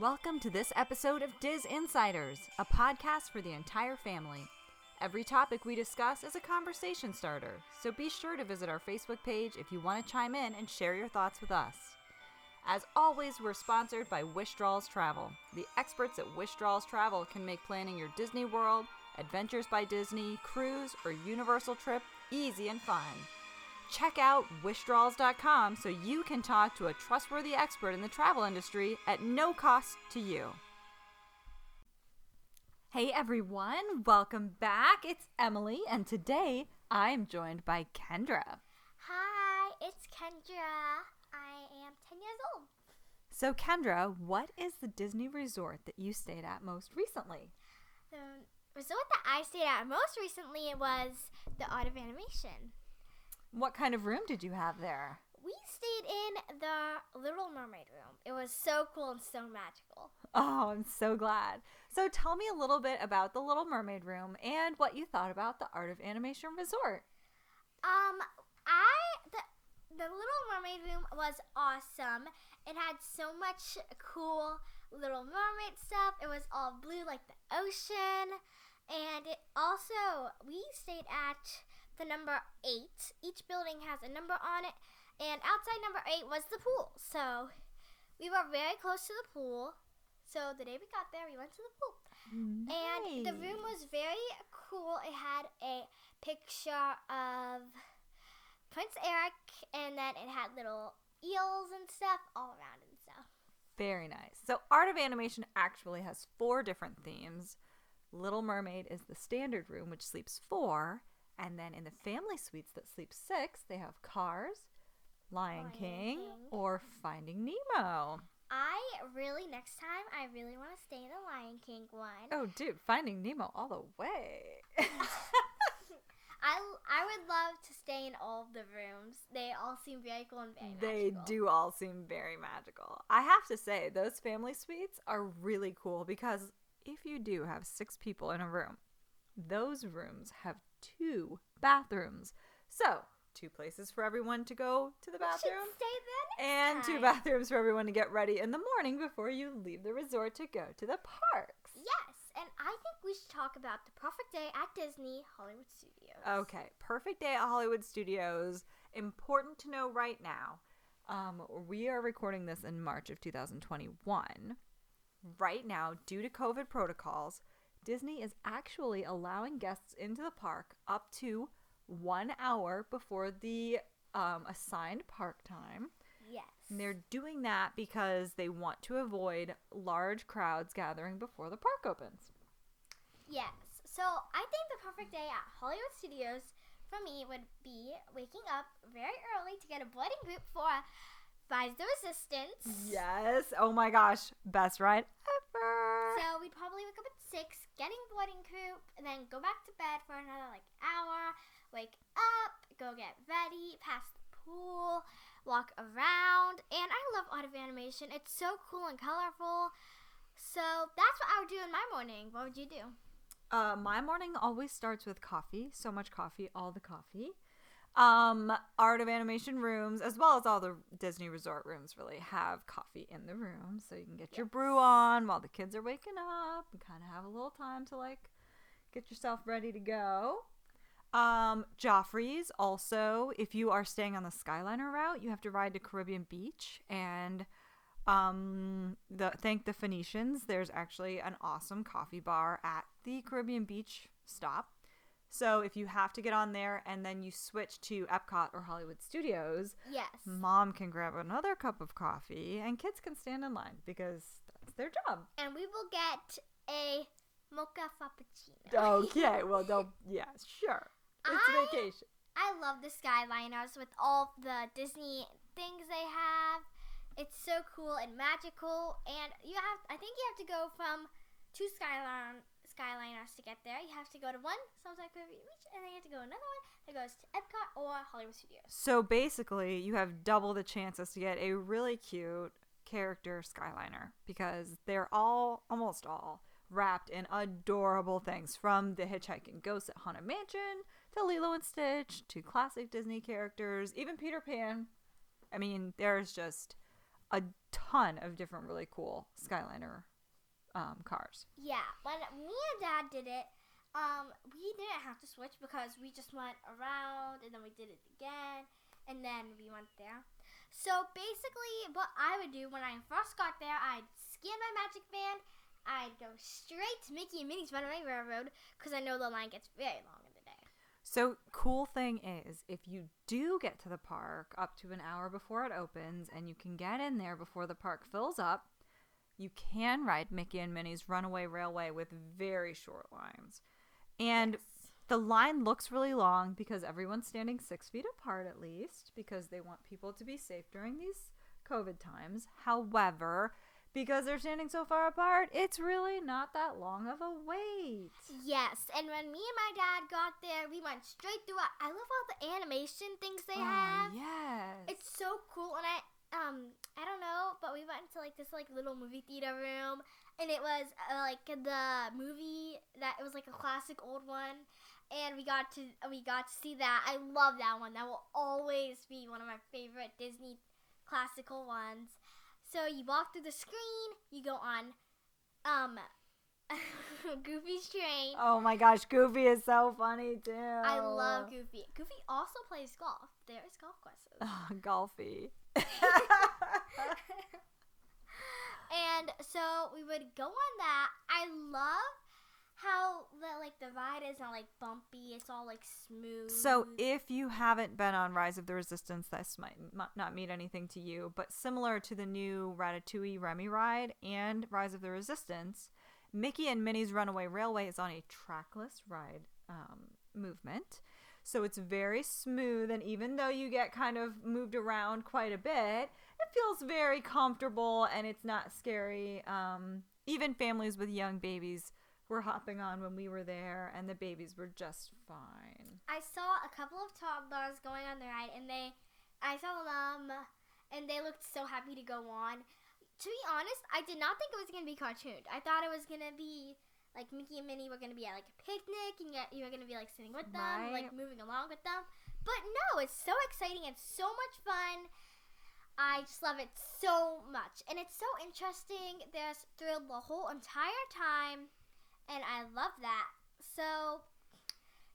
Welcome to this episode of Diz Insiders, a podcast for the entire family. Every topic we discuss is a conversation starter, so be sure to visit our Facebook page if you want to chime in and share your thoughts with us. As always, we're sponsored by Wishdraws Travel. The experts at Wishdraws Travel can make planning your Disney World, Adventures by Disney, cruise, or Universal trip easy and fun. Check out wishdraws.com so you can talk to a trustworthy expert in the travel industry at no cost to you. Hey everyone, welcome back. It's Emily, and today I am joined by Kendra. Hi, it's Kendra. I am 10 years old. So, Kendra, what is the Disney resort that you stayed at most recently? The resort that I stayed at most recently was the Art of Animation. What kind of room did you have there? We stayed in the Little Mermaid room. It was so cool and so magical. Oh, I'm so glad. So, tell me a little bit about the Little Mermaid room and what you thought about the Art of Animation Resort. Um, I the the Little Mermaid room was awesome. It had so much cool Little Mermaid stuff. It was all blue like the ocean, and it also we stayed at the number eight. Each building has a number on it, and outside number eight was the pool. So we were very close to the pool. So the day we got there, we went to the pool. And the room was very cool. It had a picture of Prince Eric, and then it had little eels and stuff all around and stuff. Very nice. So, Art of Animation actually has four different themes. Little Mermaid is the standard room, which sleeps four. And then in the family suites that sleep six, they have Cars, Lion, Lion King, King. or Finding Nemo. I really next time I really want to stay in the Lion King one. Oh, dude, Finding Nemo all the way. I I would love to stay in all of the rooms. They all seem very cool and very they magical. do all seem very magical. I have to say, those family suites are really cool because if you do have six people in a room, those rooms have two bathrooms. So, two places for everyone to go to the bathroom. And next two bathrooms for everyone to get ready in the morning before you leave the resort to go to the parks. Yes, and I think we should talk about the perfect day at Disney Hollywood Studios. Okay, perfect day at Hollywood Studios. Important to know right now. Um, we are recording this in March of 2021. Right now, due to COVID protocols, Disney is actually allowing guests into the park up to one hour before the um, assigned park time. Yes. And they're doing that because they want to avoid large crowds gathering before the park opens. Yes. So I think the perfect day at Hollywood Studios for me would be waking up very early to get a boarding group for Rise the Resistance. Yes. Oh my gosh. Best ride ever. So we'd probably wake up at six, getting boarding group, and then go back to bed for another like hour. Wake up, go get ready, pass the pool, walk around, and I love art animation. It's so cool and colorful. So that's what I would do in my morning. What would you do? Uh, my morning always starts with coffee. So much coffee, all the coffee. Um, art of animation rooms, as well as all the Disney resort rooms, really have coffee in the room, so you can get your brew on while the kids are waking up and kind of have a little time to like get yourself ready to go. Um, Joffrey's also, if you are staying on the Skyliner route, you have to ride to Caribbean Beach and um the thank the Phoenicians. There's actually an awesome coffee bar at the Caribbean Beach stop. So if you have to get on there and then you switch to Epcot or Hollywood Studios, Yes. mom can grab another cup of coffee and kids can stand in line because that's their job. And we will get a mocha frappuccino. Okay, well, don't, yeah, sure. It's I- vacation. I love the Skyliners with all the Disney things they have. It's so cool and magical. And you have, I think you have to go from two Skyline Skyliners to get there. You have to go to one, Sunset Caribbean Beach, and then you have to go to another one that goes to Epcot or Hollywood Studios. So basically, you have double the chances to get a really cute character Skyliner because they're all, almost all, wrapped in adorable things from the Hitchhiking Ghost at Haunted Mansion to Lilo and Stitch to classic Disney characters, even Peter Pan. I mean, there's just a ton of different really cool Skyliner um, cars. Yeah, when me and Dad did it, um, we didn't have to switch because we just went around and then we did it again and then we went there. So basically, what I would do when I first got there, I'd scan my Magic Band, I'd go straight to Mickey and Minnie's Runaway Railroad because I know the line gets very long in the day. So, cool thing is, if you do get to the park up to an hour before it opens and you can get in there before the park fills up, you can ride Mickey and Minnie's Runaway Railway with very short lines. And Yes. the line looks really long because everyone's standing six feet apart at least because they want people to be safe during these COVID times. However, because they're standing so far apart, it's really not that long of a wait. Yes, and when me and my dad got there, we went straight through it. I love all the animation things they oh, have. yes. It's so cool, and I um I don't know, but we went into like this like little movie theater room, and it was uh, like the movie that it was like a classic old one, and we got to we got to see that. I love that one. That will always be one of my favorite Disney classical ones. So you walk through the screen, you go on um Goofy's train. Oh my gosh, Goofy is so funny too. I love Goofy. Goofy also plays golf. There is golf courses. Oh, Golfy. and so we would go on that. I love how the like the ride is not like bumpy. It's all like smooth. So, if you haven't been on Rise of the Resistance, this might not mean anything to you, but similar to the new Ratatouille Remy ride and Rise of the Resistance, Mickey and Minnie's Runaway Railway is on a trackless ride um, movement. So, it's very smooth, and even though you get kind of moved around quite a bit, it feels very comfortable and it's not scary. Um, even families with young babies were hopping on when we were there, and the babies were just fine. I saw a couple of toddlers going on the ride, and they, I saw them, and they looked so happy to go on. To be honest, I did not think it was gonna be cartooned. I thought it was gonna be like Mickey and Minnie were gonna be at like a picnic, and you were gonna be like sitting with them, like moving along with them. But no, it's so exciting and so much fun. I just love it so much, and it's so interesting. There's thrill the whole entire time, and I love that. So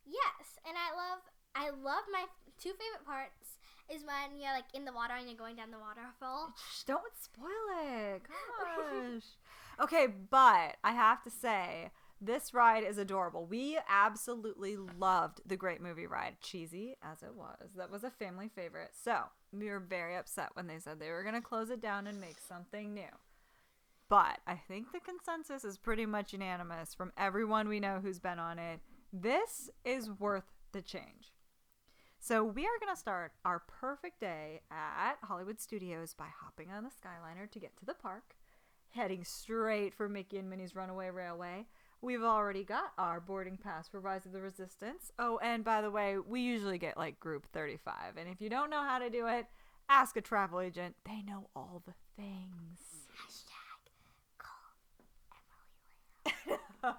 Yes, and I love I love my two favorite parts is when you're like in the water and you're going down the waterfall. Shh, don't spoil it. Gosh. Okay, but I have to say, this ride is adorable. We absolutely loved the Great Movie Ride, cheesy as it was. That was a family favorite. So we were very upset when they said they were going to close it down and make something new. But I think the consensus is pretty much unanimous from everyone we know who's been on it. This is worth the change. So we are going to start our perfect day at Hollywood Studios by hopping on the Skyliner to get to the park, heading straight for Mickey and Minnie's Runaway Railway. We've already got our boarding pass for Rise of the Resistance. Oh, and by the way, we usually get like group 35. And if you don't know how to do it, ask a travel agent. They know all the things. Hashtag call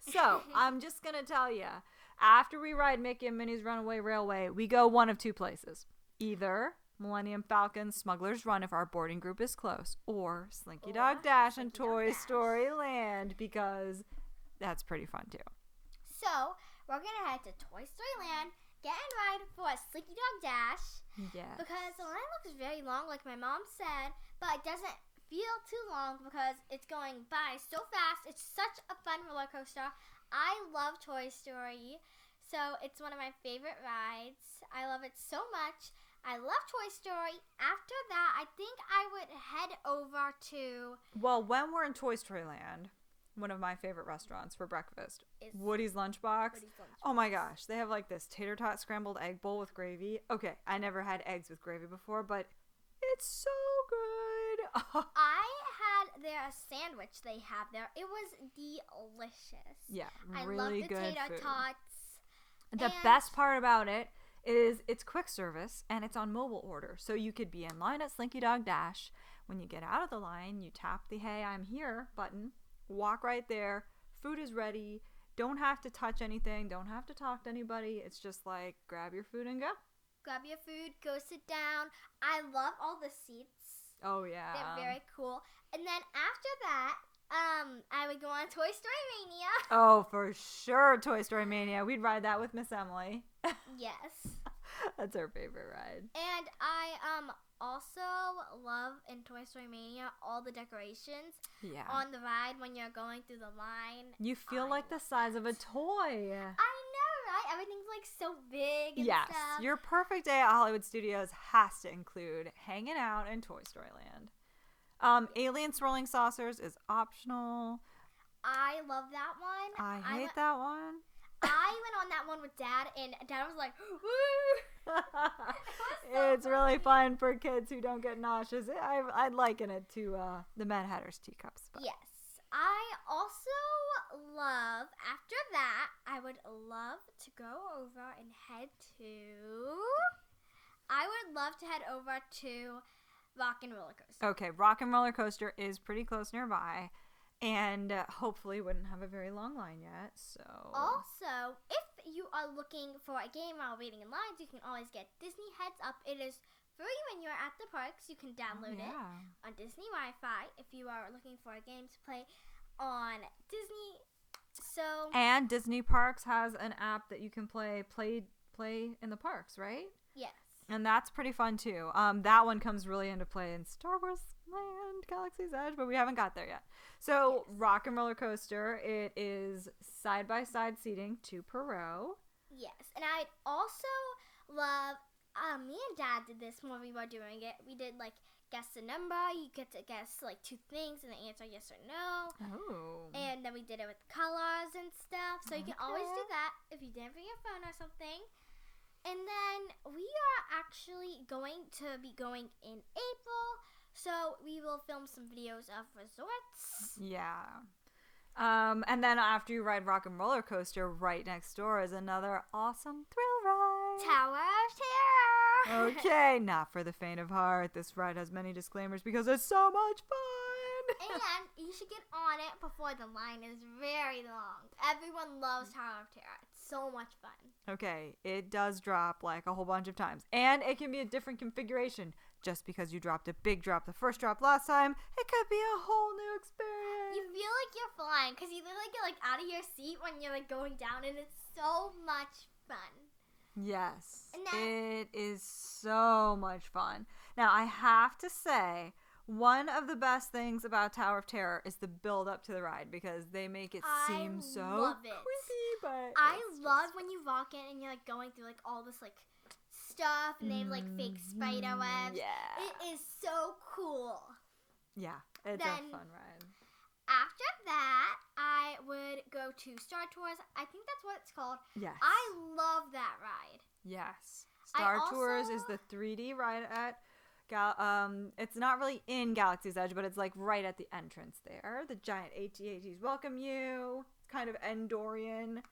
So I'm just gonna tell you, after we ride Mickey and Minnie's Runaway Railway, we go one of two places: either Millennium Falcon Smuggler's Run if our boarding group is close, or Slinky Or Dog Dash and Slinky Dog Toy Dash. Story Land because that's pretty fun too. So we're gonna head to Toy Story Land, get in ride for a Slinky Dog Dash Yeah. because the line looks very long, like my mom said, but it doesn't feel too long because it's going by so fast. It's such a fun roller coaster. I love Toy Story, so it's one of my favorite rides. I love it so much. I love Toy Story. After that, I think I would head over to Well, when we're in Toy Story Land, one of my favorite restaurants for breakfast, is Woody's Lunchbox. Woody's Lunch. Oh my gosh, they have like this tater tot scrambled egg bowl with gravy. Okay, I never had eggs with gravy before, but it's so good. I had their sandwich they have there. It was delicious. yeah, I really love the good tater food. tots. The and- best part about it is it's quick service and it's on mobile order. So you could be in line at Slinky Dog Dash. When you get out of the line, you tap the Hey, I'm here button, walk right there. Food is ready. Don't have to touch anything, don't have to talk to anybody. It's just like grab your food and go. Grab your food, go sit down. I love all the seats. Oh yeah. They're very cool. And then after that, um, I would go on Toy Story Mania. Oh, for sure, Toy Story Mania. We'd ride that with Miss Emily. Yes. That's our favorite ride. And I um also love in Toy Story Mania all the decorations Yeah. on the ride when you're going through the line. you feel I like the size of a toy. I know, right? Everything's like so big and Yes, stuff. your perfect day at Hollywood Studios has to include hanging out in Toy Story Land. Um, Alien Swirling Saucers is optional. I love that one. I hate went, that one. I went on that one with Dad, and Dad was like, "Woo!" so it's really fun for kids who don't get nauseous. I, I'd liken it to uh, the Mad Hatter's teacups. But Yes. I also love, after that, I would love to go over and head to. I would love to head over to Rock and Roller Coaster. Okay, Rock and Roller Coaster is pretty close nearby, and uh, hopefully wouldn't have a very long line yet. So Also, if you are looking for a game while waiting in lines, you can always get Disney Heads Up. It is free when you're at the parks. You can Oh, download it on Disney Wi-Fi if you are looking for a game to play on Disney. So And Disney Parks has an app that you can play play play in the parks, right? yes, And that's pretty fun too. Um, that one comes really into play in Star Wars Land, Galaxy's Edge, but we haven't got there yet. So Rock and Roller Coaster, it is side by side seating, two per row. yes, and I'd also love. Um, me and Dad did this when we were doing it. We did like guess the number. You get to guess like two things and the answer yes or no. Oh. And then we did it with colors and stuff. So you can always do that if you didn't bring your phone or something. And then we are actually going to be going in April. So we will film some videos of resorts. Yeah. Um, and then after you ride Rock and Roller Coaster, right next door is another awesome thrill ride. Tower of Terror. Okay, not for the faint of heart. This ride has many disclaimers because it's so much fun. And you should get on it before the line is very long. Everyone loves Tower of Terror. It's so much fun. okay, it does drop like a whole bunch of times, and it can be a different configuration. Just because you dropped a big drop the first drop last time, it could be a whole new experience. You feel like you're flying because you literally get like out of your seat when you're like going down, and it's so much fun. Yes. It is so much fun. Now, I have to say, one of the best things about Tower of Terror is the build up to the ride because they make it I seem so love it. creepy, but I love just- when you walk in and you're like going through like all this like stuff, and they have like fake spider Mhm, webs. Yeah. It is so cool. yeah, it's Then- a fun ride. After that, I would go to Star Tours. I think that's what it's called. Yes. I love that ride. Yes. Star Tours is the 3D ride at Gal- um it's not really in Galaxy's Edge, but it's like right at the entrance there. The giant AT-ATs welcome you. It's Kind of Endorian.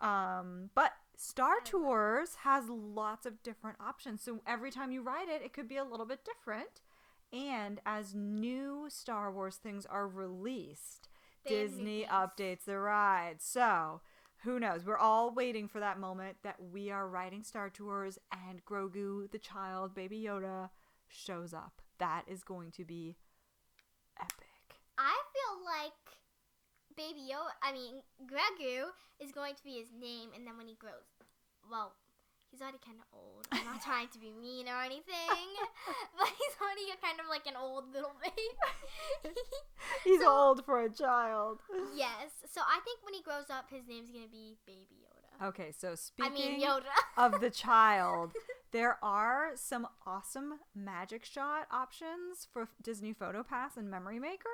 Um but Star Tours has lots of different options. So every time you ride it, it could be a little bit different. And as new Star Wars things are released, They Disney updates the ride. So, who knows? We're all waiting for that moment that we are riding Star Tours and Grogu, the child, Baby Yoda, shows up. That is going to be epic. I feel like Baby Yoda, I mean, Gregu is going to be his name, and then when he grows, well, he's already kind of old. I'm not trying to be mean or anything, but he's already kind of like an old little baby. He's So- old for a child. yes, so I think when he grows up, his name's gonna be Baby Yoda. Okay, so I speaking mean Yoda. of the child, there are some awesome magic shot options for Disney Photo Pass and Memory Maker.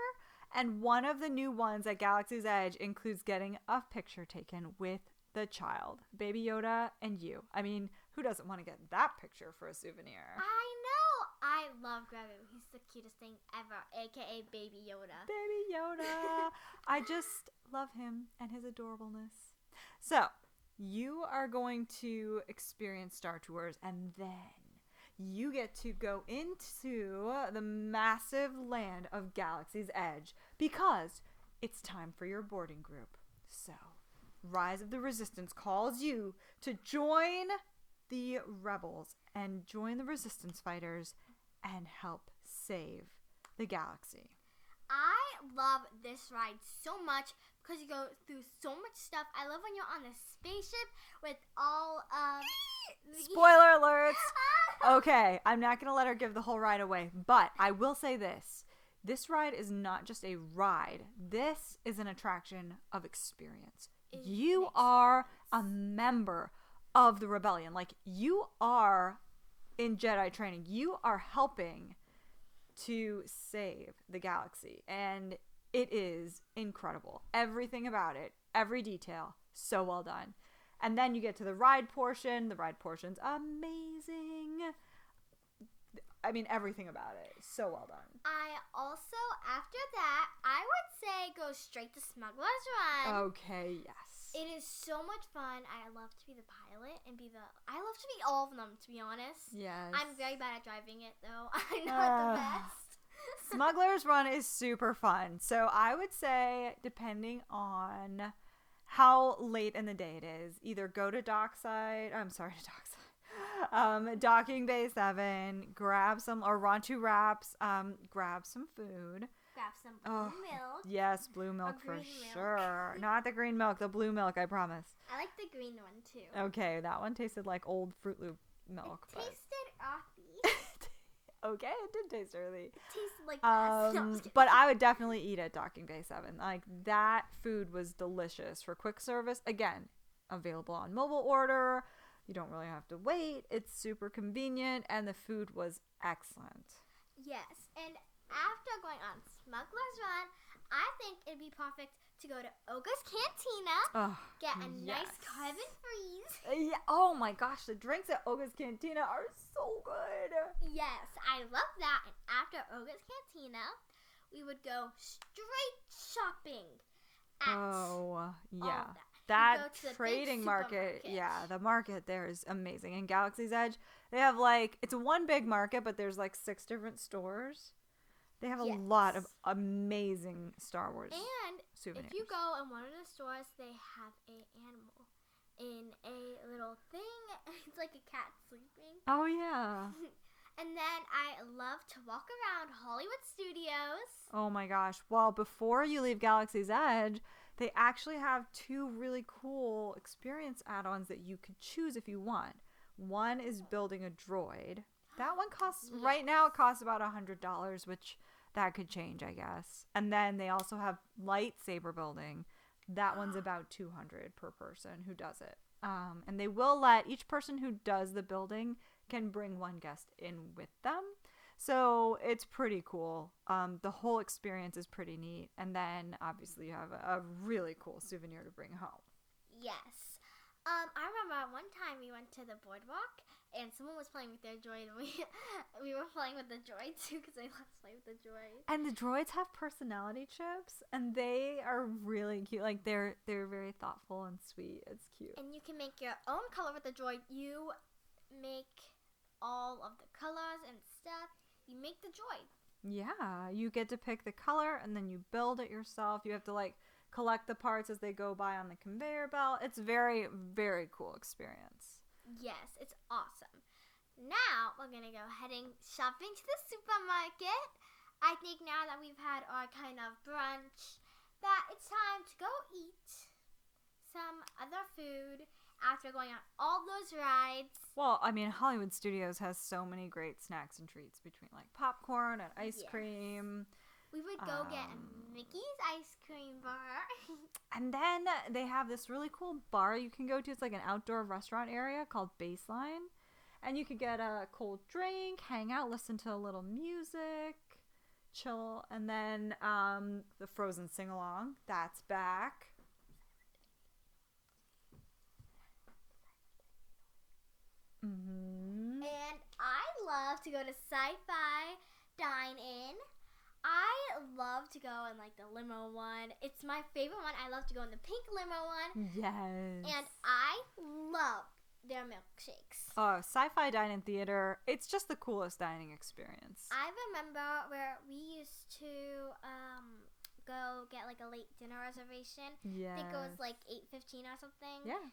And one of the new ones at Galaxy's Edge includes getting a picture taken with the child, Baby Yoda, and you. I mean, who doesn't want to get that picture for a souvenir? I know. I love Gregu. He's the cutest thing ever, aka Baby Yoda. Baby Yoda. I just love him and his adorableness. So, you are going to experience Star Tours and then you get to go into the massive land of Galaxy's Edge because it's time for your boarding group. So, Rise of the Resistance calls you to join the rebels and join the resistance fighters and help save the galaxy. I love this ride so much because you go through so much stuff. I love when you're on a spaceship with all of the- Spoiler alerts. Okay, I'm not going to let her give the whole ride away, but I will say this. This ride is not just a ride. This is an attraction of experience. It You are a member of the rebellion. Like you are in Jedi training. You are helping to save the galaxy and it is incredible. Everything about it, every detail, so well done. And then you get to the ride portion. The ride portion's amazing. I mean, everything about it, so well done. I also, after that, I would say go straight to Smuggler's Run. Okay, yes. It is so much fun. I love to be the pilot and be the. I love to be all of them, to be honest. yes. I'm very bad at driving it, though. I'm not the Ah. best. Smuggler's Run is super fun. So I would say, depending on how late in the day it is, either go to Dockside. I'm sorry, to Dockside. Um, Docking Bay Seven. Grab some or Ronto Wraps. Um, grab some food. Grab some blue Oh, milk. Yes, blue milk for milk. sure. Not the green milk, the blue milk. I promise. I like the green one too. Okay, that one tasted like old Fruit Loop milk. it tasted earthy. Okay, it did taste early. It tasted like. No, Um, but I would definitely eat at Docking Bay 7. Like that food was delicious for quick service. Again, available on mobile order. You don't really have to wait. It's super convenient and the food was excellent. Yes, and after going on Smuggler's Run, I think it'd be perfect to go to Oga's Cantina, Oh, get a nice yes. Carbon Freeze. yeah. Oh my gosh, the drinks at Oga's Cantina are so good. Yes, I love that. And after Oga's Cantina, we would go straight shopping at Oh, yeah. that. That go to the big trading market, yeah, the market there is amazing. In Galaxy's Edge, they have like it's one big market, but there's like six different stores. They have a lot of amazing Star Wars And souvenirs. if you go in one of the stores, they have a animal in a little thing. It's like a cat sleeping. oh yeah. And then I love to walk around Hollywood Studios. Oh my gosh. Well, before you leave Galaxy's Edge, they actually have two really cool experience add-ons that you could choose if you want. One is building a droid. That one costs right now it costs about a hundred dollars, which that could change, I guess. And then they also have lightsaber building. That one's about two hundred per person who does it. Um, and they will let each person who does the building can bring one guest in with them. So it's pretty cool. Um, the whole experience is pretty neat. And then obviously you have a, a really cool souvenir to bring home. Yes. Um, I remember one time we went to the boardwalk and someone was playing with their droid and we we were playing with the droid too because I love to play with the droid. And the droids have personality chips and they are really cute. Like they're they're very thoughtful and sweet. It's cute. And you can make your own color with the droid. You make all of the colors and stuff. You make the droid. Yeah, you get to pick the color and then you build it yourself. You have to like collect the parts as they go by on the conveyor belt. It's very very cool experience. Yes, it's awesome. Now we're gonna go heading shopping to the supermarket. I think now that we've had our kind of brunch, that it's time to go eat some other food after going on all those rides. Well, I mean, Hollywood Studios has so many great snacks and treats between like popcorn and ice Yes. cream. We would go get Um, Mickey's ice cream bar. And then they have this really cool bar you can go to. It's like an outdoor restaurant area called Baseline. And you could get a cold drink, hang out, listen to a little music, chill. And then um, the Frozen sing along, that's back. hmm And I love to go to Sci-Fi Dine In. I love to go in like the limo one. It's my favorite one. I love to go in the pink limo one. Yes. And I love their milkshakes. oh, sci fi dining theater. It's just the coolest dining experience. I remember where we used to um, go get like a late dinner reservation. Yeah. I think it was like 8.15 or something. Yeah.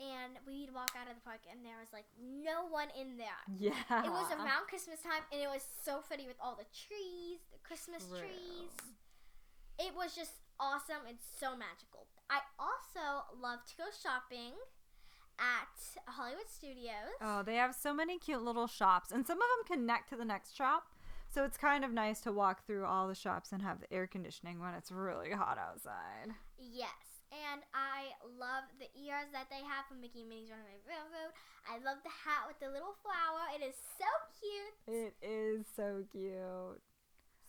And we'd walk out of the park, and there was like no one in there. Yeah. It was around Christmas time, and it was so funny with all the trees, the Christmas True. trees. It was just awesome and so magical. I also love to go shopping at Hollywood Studios. Oh, they have so many cute little shops, and some of them connect to the next shop. So it's kind of nice to walk through all the shops and have the air conditioning when it's really hot outside. Yes, and I love the ears that they have from Mickey and Minnie's Runaway Railroad. I love the hat with the little flower. It is so cute. It is so cute.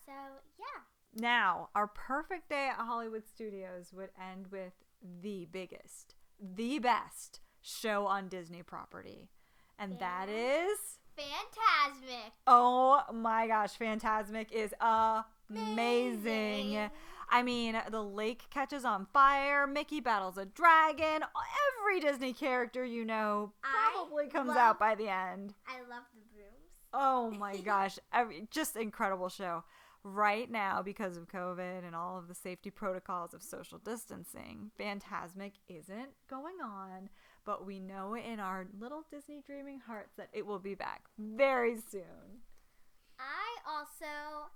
So yeah, Now, our perfect day at Hollywood Studios would end with the biggest, the best show on Disney property. And that is Fantasmic. Oh my gosh, Fantasmic is amazing. Amazing. I mean, the lake catches on fire, Mickey battles a dragon, every Disney character you know I probably comes love- out by the end. I love the brooms. Oh my gosh, every, just incredible show. Right now, because of COVID and all of the safety protocols of social distancing, Fantasmic isn't going on, but we know in our little Disney dreaming hearts that it will be back very soon. I also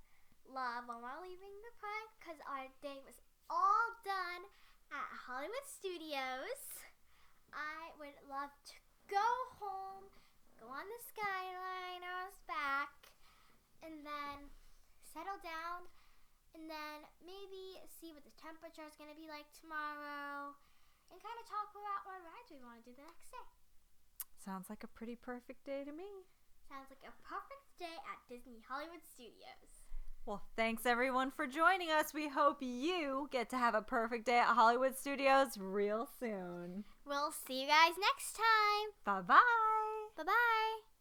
love when we're leaving the park because our day was all done at Hollywood Studios. I would love to go home, go on the Skyliner's back, and then settle down, and then maybe see what the temperature is going to be like tomorrow, and kind of talk about what rides we want to do the next day. Sounds like a pretty perfect day to me. Sounds like a perfect day at Disney Hollywood Studios. Well, thanks everyone for joining us. We hope you get to have a perfect day at Hollywood Studios real soon. We'll see you guys next time. Bye bye. Bye bye.